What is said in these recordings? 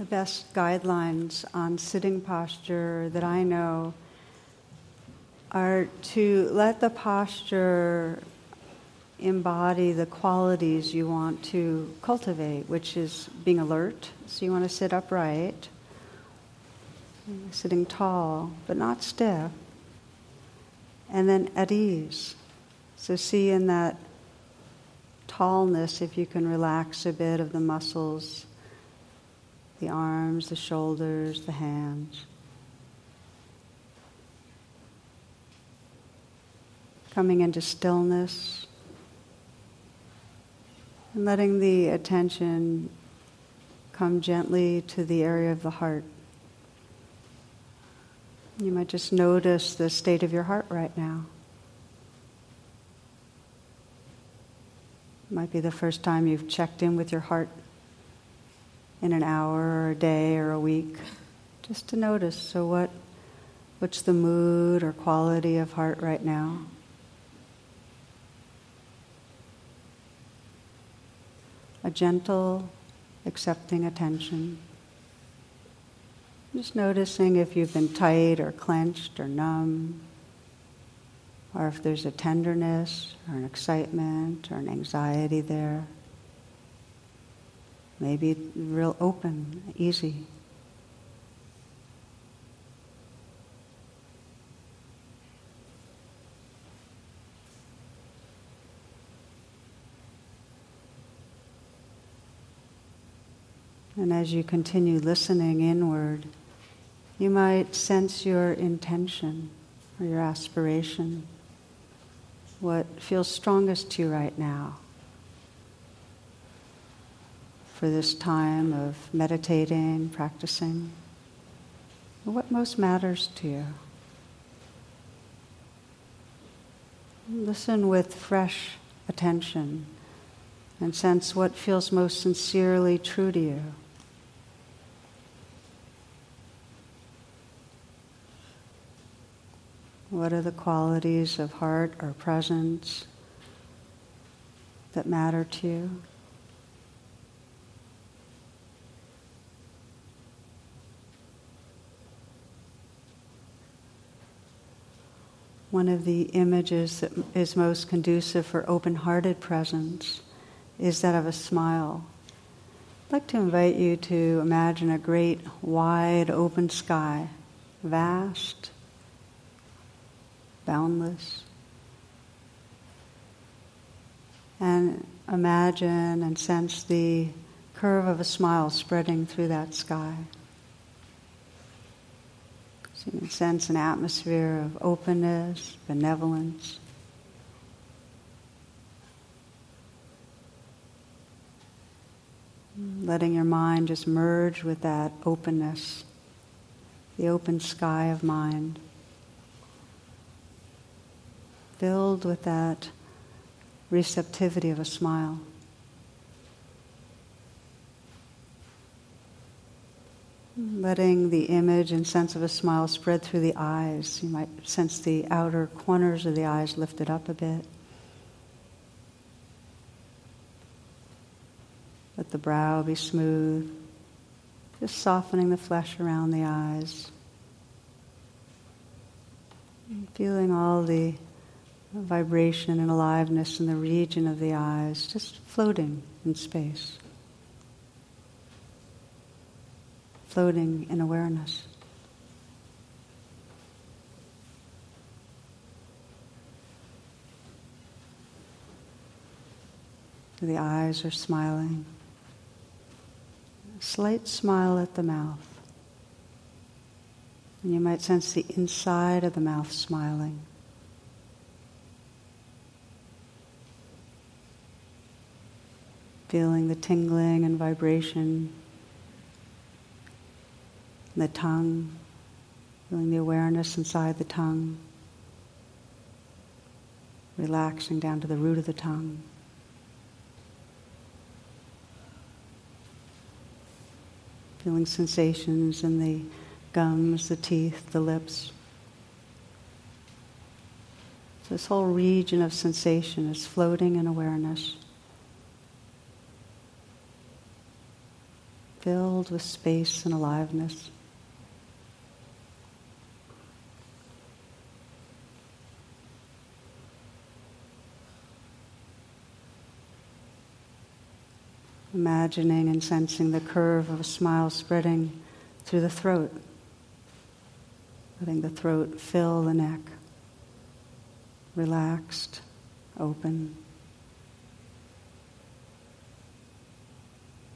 The best guidelines on sitting posture that I know are to let the posture embody the qualities you want to cultivate, which is being alert. So you want to sit upright, sitting tall, but not stiff, and then at ease. So see in that tallness if you can relax a bit of the muscles the arms, the shoulders, the hands. Coming into stillness and letting the attention come gently to the area of the heart. You might just notice the state of your heart right now. It might be the first time you've checked in with your heart in an hour or a day or a week, just to notice. So, what, what's the mood or quality of heart right now? A gentle, accepting attention. Just noticing if you've been tight or clenched or numb, or if there's a tenderness or an excitement or an anxiety there. Maybe real open, easy. And as you continue listening inward, you might sense your intention or your aspiration, what feels strongest to you right now for this time of meditating, practicing? What most matters to you? Listen with fresh attention and sense what feels most sincerely true to you. What are the qualities of heart or presence that matter to you? One of the images that is most conducive for open hearted presence is that of a smile. I'd like to invite you to imagine a great, wide, open sky, vast, boundless. And imagine and sense the curve of a smile spreading through that sky. So you can sense an atmosphere of openness, benevolence. Letting your mind just merge with that openness, the open sky of mind, filled with that receptivity of a smile. Letting the image and sense of a smile spread through the eyes. You might sense the outer corners of the eyes lifted up a bit. Let the brow be smooth, just softening the flesh around the eyes. feeling all the vibration and aliveness in the region of the eyes, just floating in space. Floating in awareness. The eyes are smiling. A slight smile at the mouth. And you might sense the inside of the mouth smiling. Feeling the tingling and vibration, the tongue, feeling the awareness inside the tongue, relaxing down to the root of the tongue. feeling sensations in the gums, the teeth, the lips. This whole region of sensation is floating in awareness, filled with space and aliveness. Imagining and sensing the curve of a smile spreading through the throat, letting the throat fill the neck, relaxed, open.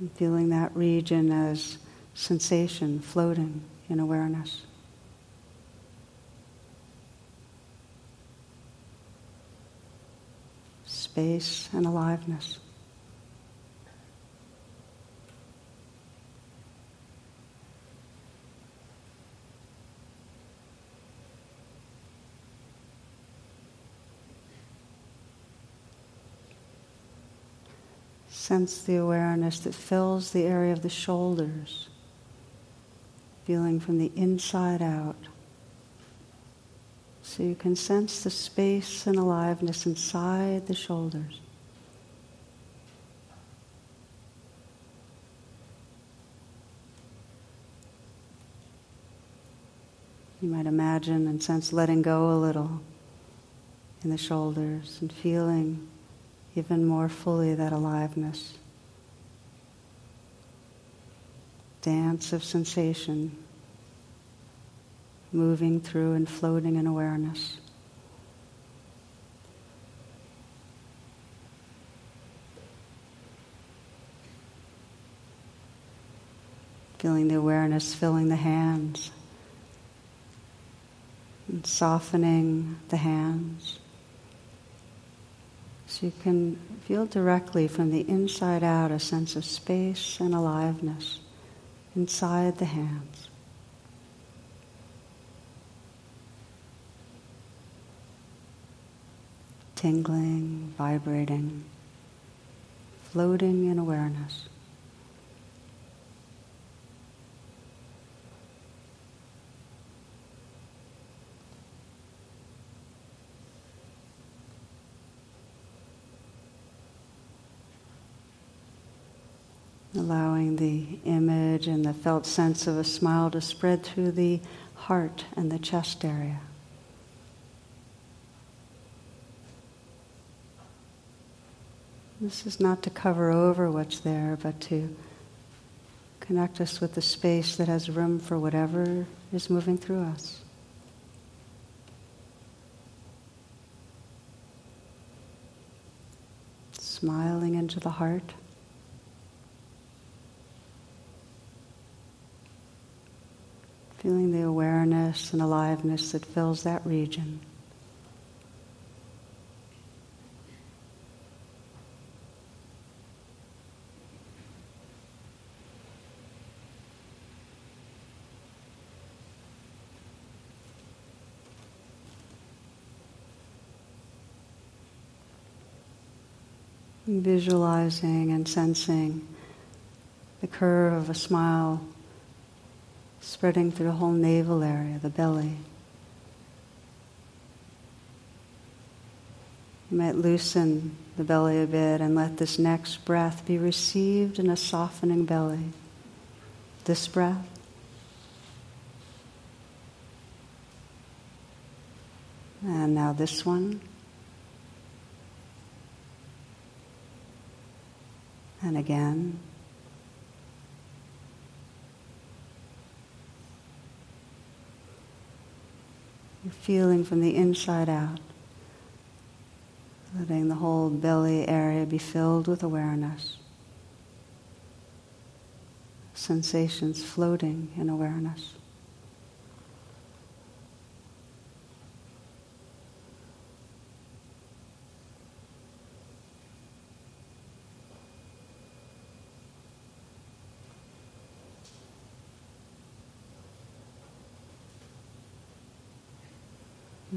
And feeling that region as sensation floating in awareness. Space and aliveness. Sense the awareness that fills the area of the shoulders, feeling from the inside out. So you can sense the space and aliveness inside the shoulders. You might imagine and sense letting go a little in the shoulders and feeling even more fully that aliveness. Dance of sensation, moving through and floating in awareness. Feeling the awareness filling the hands, and softening the hands. So you can feel directly from the inside out a sense of space and aliveness inside the hands. Tingling, vibrating, floating in awareness. Allowing the image and the felt sense of a smile to spread through the heart and the chest area. This is not to cover over what's there, but to connect us with the space that has room for whatever is moving through us. Smiling into the heart. Feeling the awareness and aliveness that fills that region. Visualizing and sensing the curve of a smile spreading through the whole navel area, the belly. You might loosen the belly a bit and let this next breath be received in a softening belly. This breath. And now this one. And again. Feeling from the inside out, letting the whole belly area be filled with awareness. sensations floating in awareness.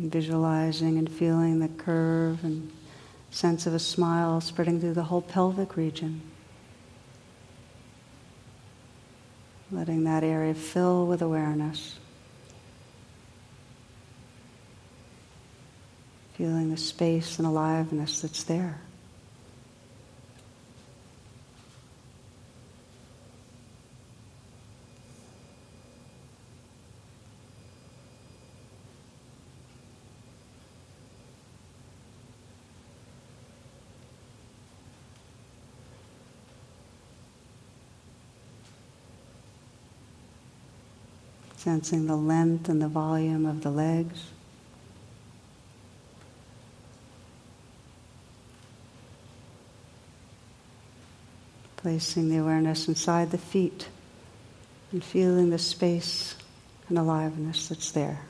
Visualizing and feeling the curve and sense of a smile spreading through the whole pelvic region. Letting that area fill with awareness. Feeling the space and aliveness that's there. Sensing the length and the volume of the legs. Placing the awareness inside the feet and feeling the space and aliveness that's there.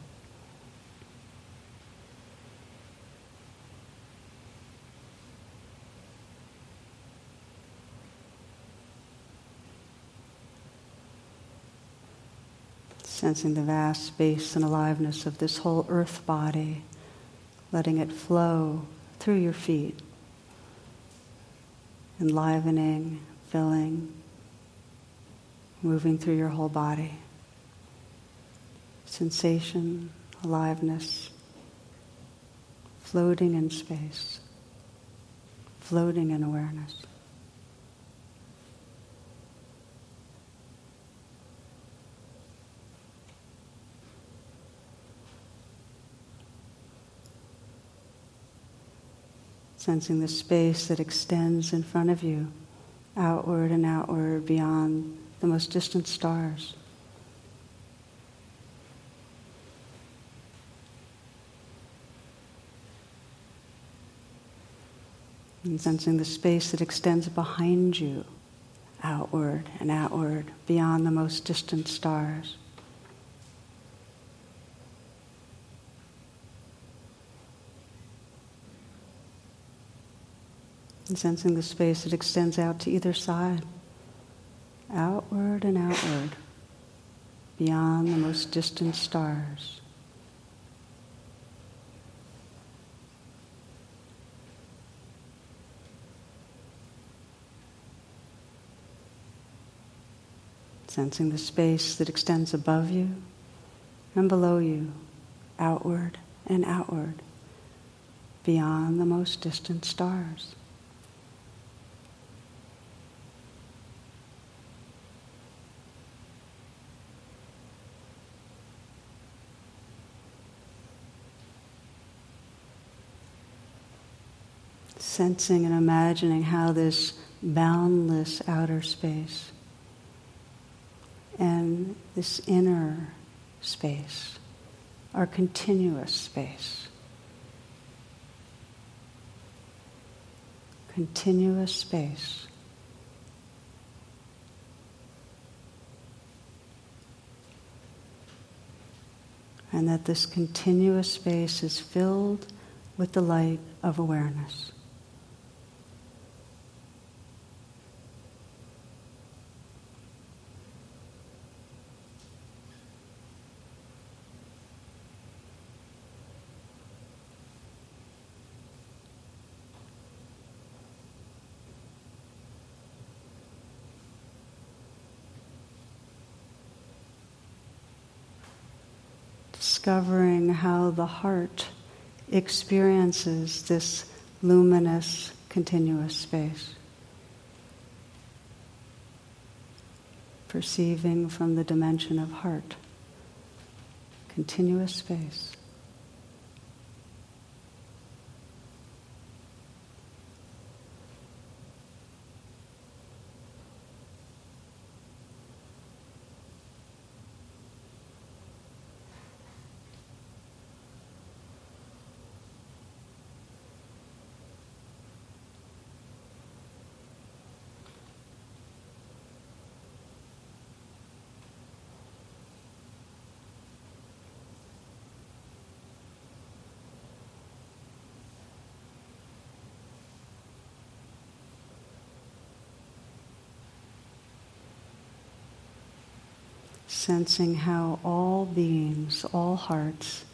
Sensing the vast space and aliveness of this whole earth body, letting it flow through your feet, enlivening, filling, moving through your whole body. Sensation, aliveness, floating in space, floating in awareness. Sensing the space that extends in front of you, outward and outward beyond the most distant stars. And sensing the space that extends behind you, outward and outward beyond the most distant stars. And sensing the space that extends out to either side, outward and outward, beyond the most distant stars. Sensing the space that extends above you and below you, outward and outward, beyond the most distant stars. Sensing and imagining how this boundless outer space and this inner space are continuous space. Continuous space. And that this continuous space is filled with the light of awareness. Discovering how the heart experiences this luminous, continuous space. Perceiving from the dimension of heart, continuous space. Sensing how all beings, all hearts,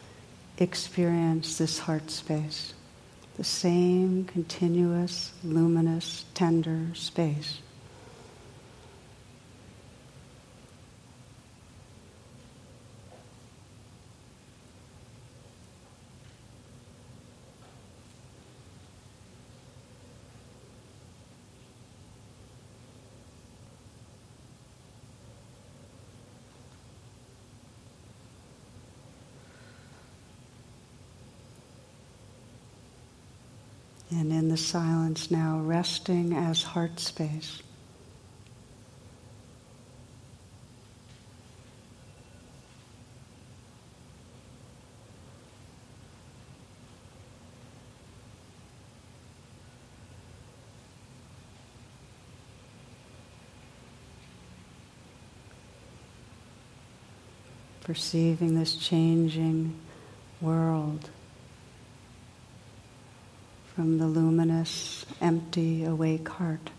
experience this heart space, the same continuous, luminous, tender space. And in the silence now, resting as heart space. Perceiving this changing world from the luminous, empty, awake heart.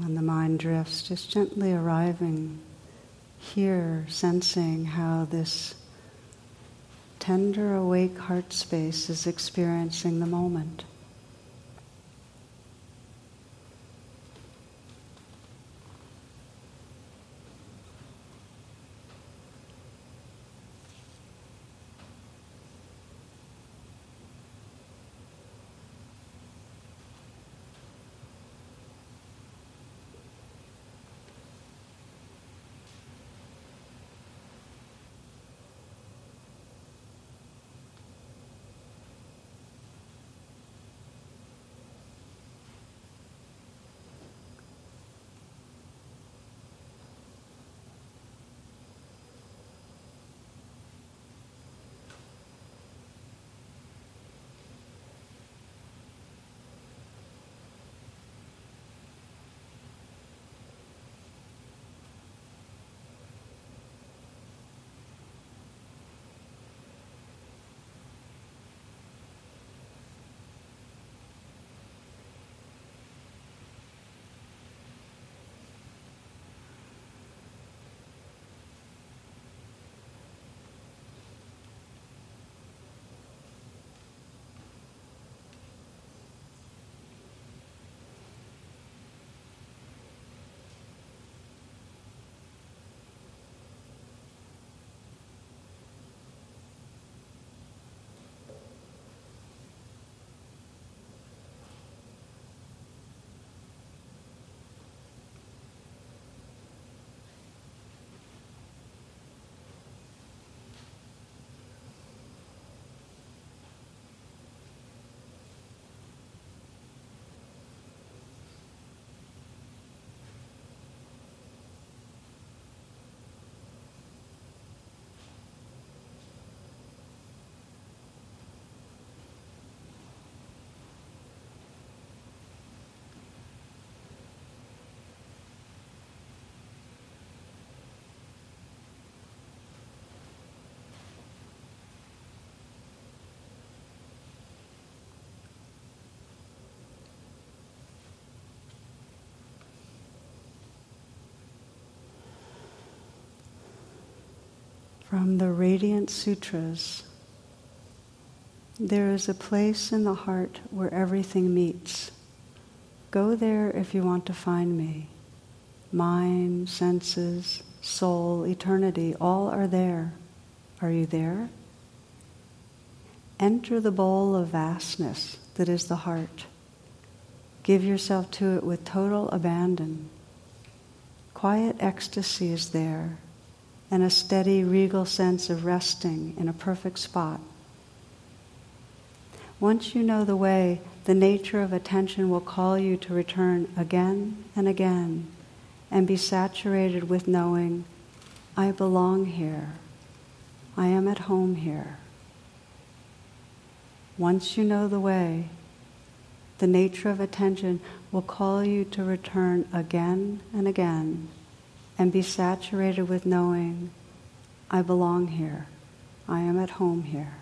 When the mind drifts, just gently arriving here, sensing how this tender, awake heart space is experiencing the moment. From the Radiant Sutras. There is a place in the heart where everything meets. Go there if you want to find me. Mind, senses, soul, eternity, all are there. Are you there? Enter the bowl of vastness that is the heart. Give yourself to it with total abandon. Quiet ecstasy is there, and a steady, regal sense of resting in a perfect spot. Once you know the way, the nature of attention will call you to return again and again and be saturated with knowing, I belong here. I am at home here. Once you know the way, the nature of attention will call you to return again and again and be saturated with knowing, I belong here. I am at home here.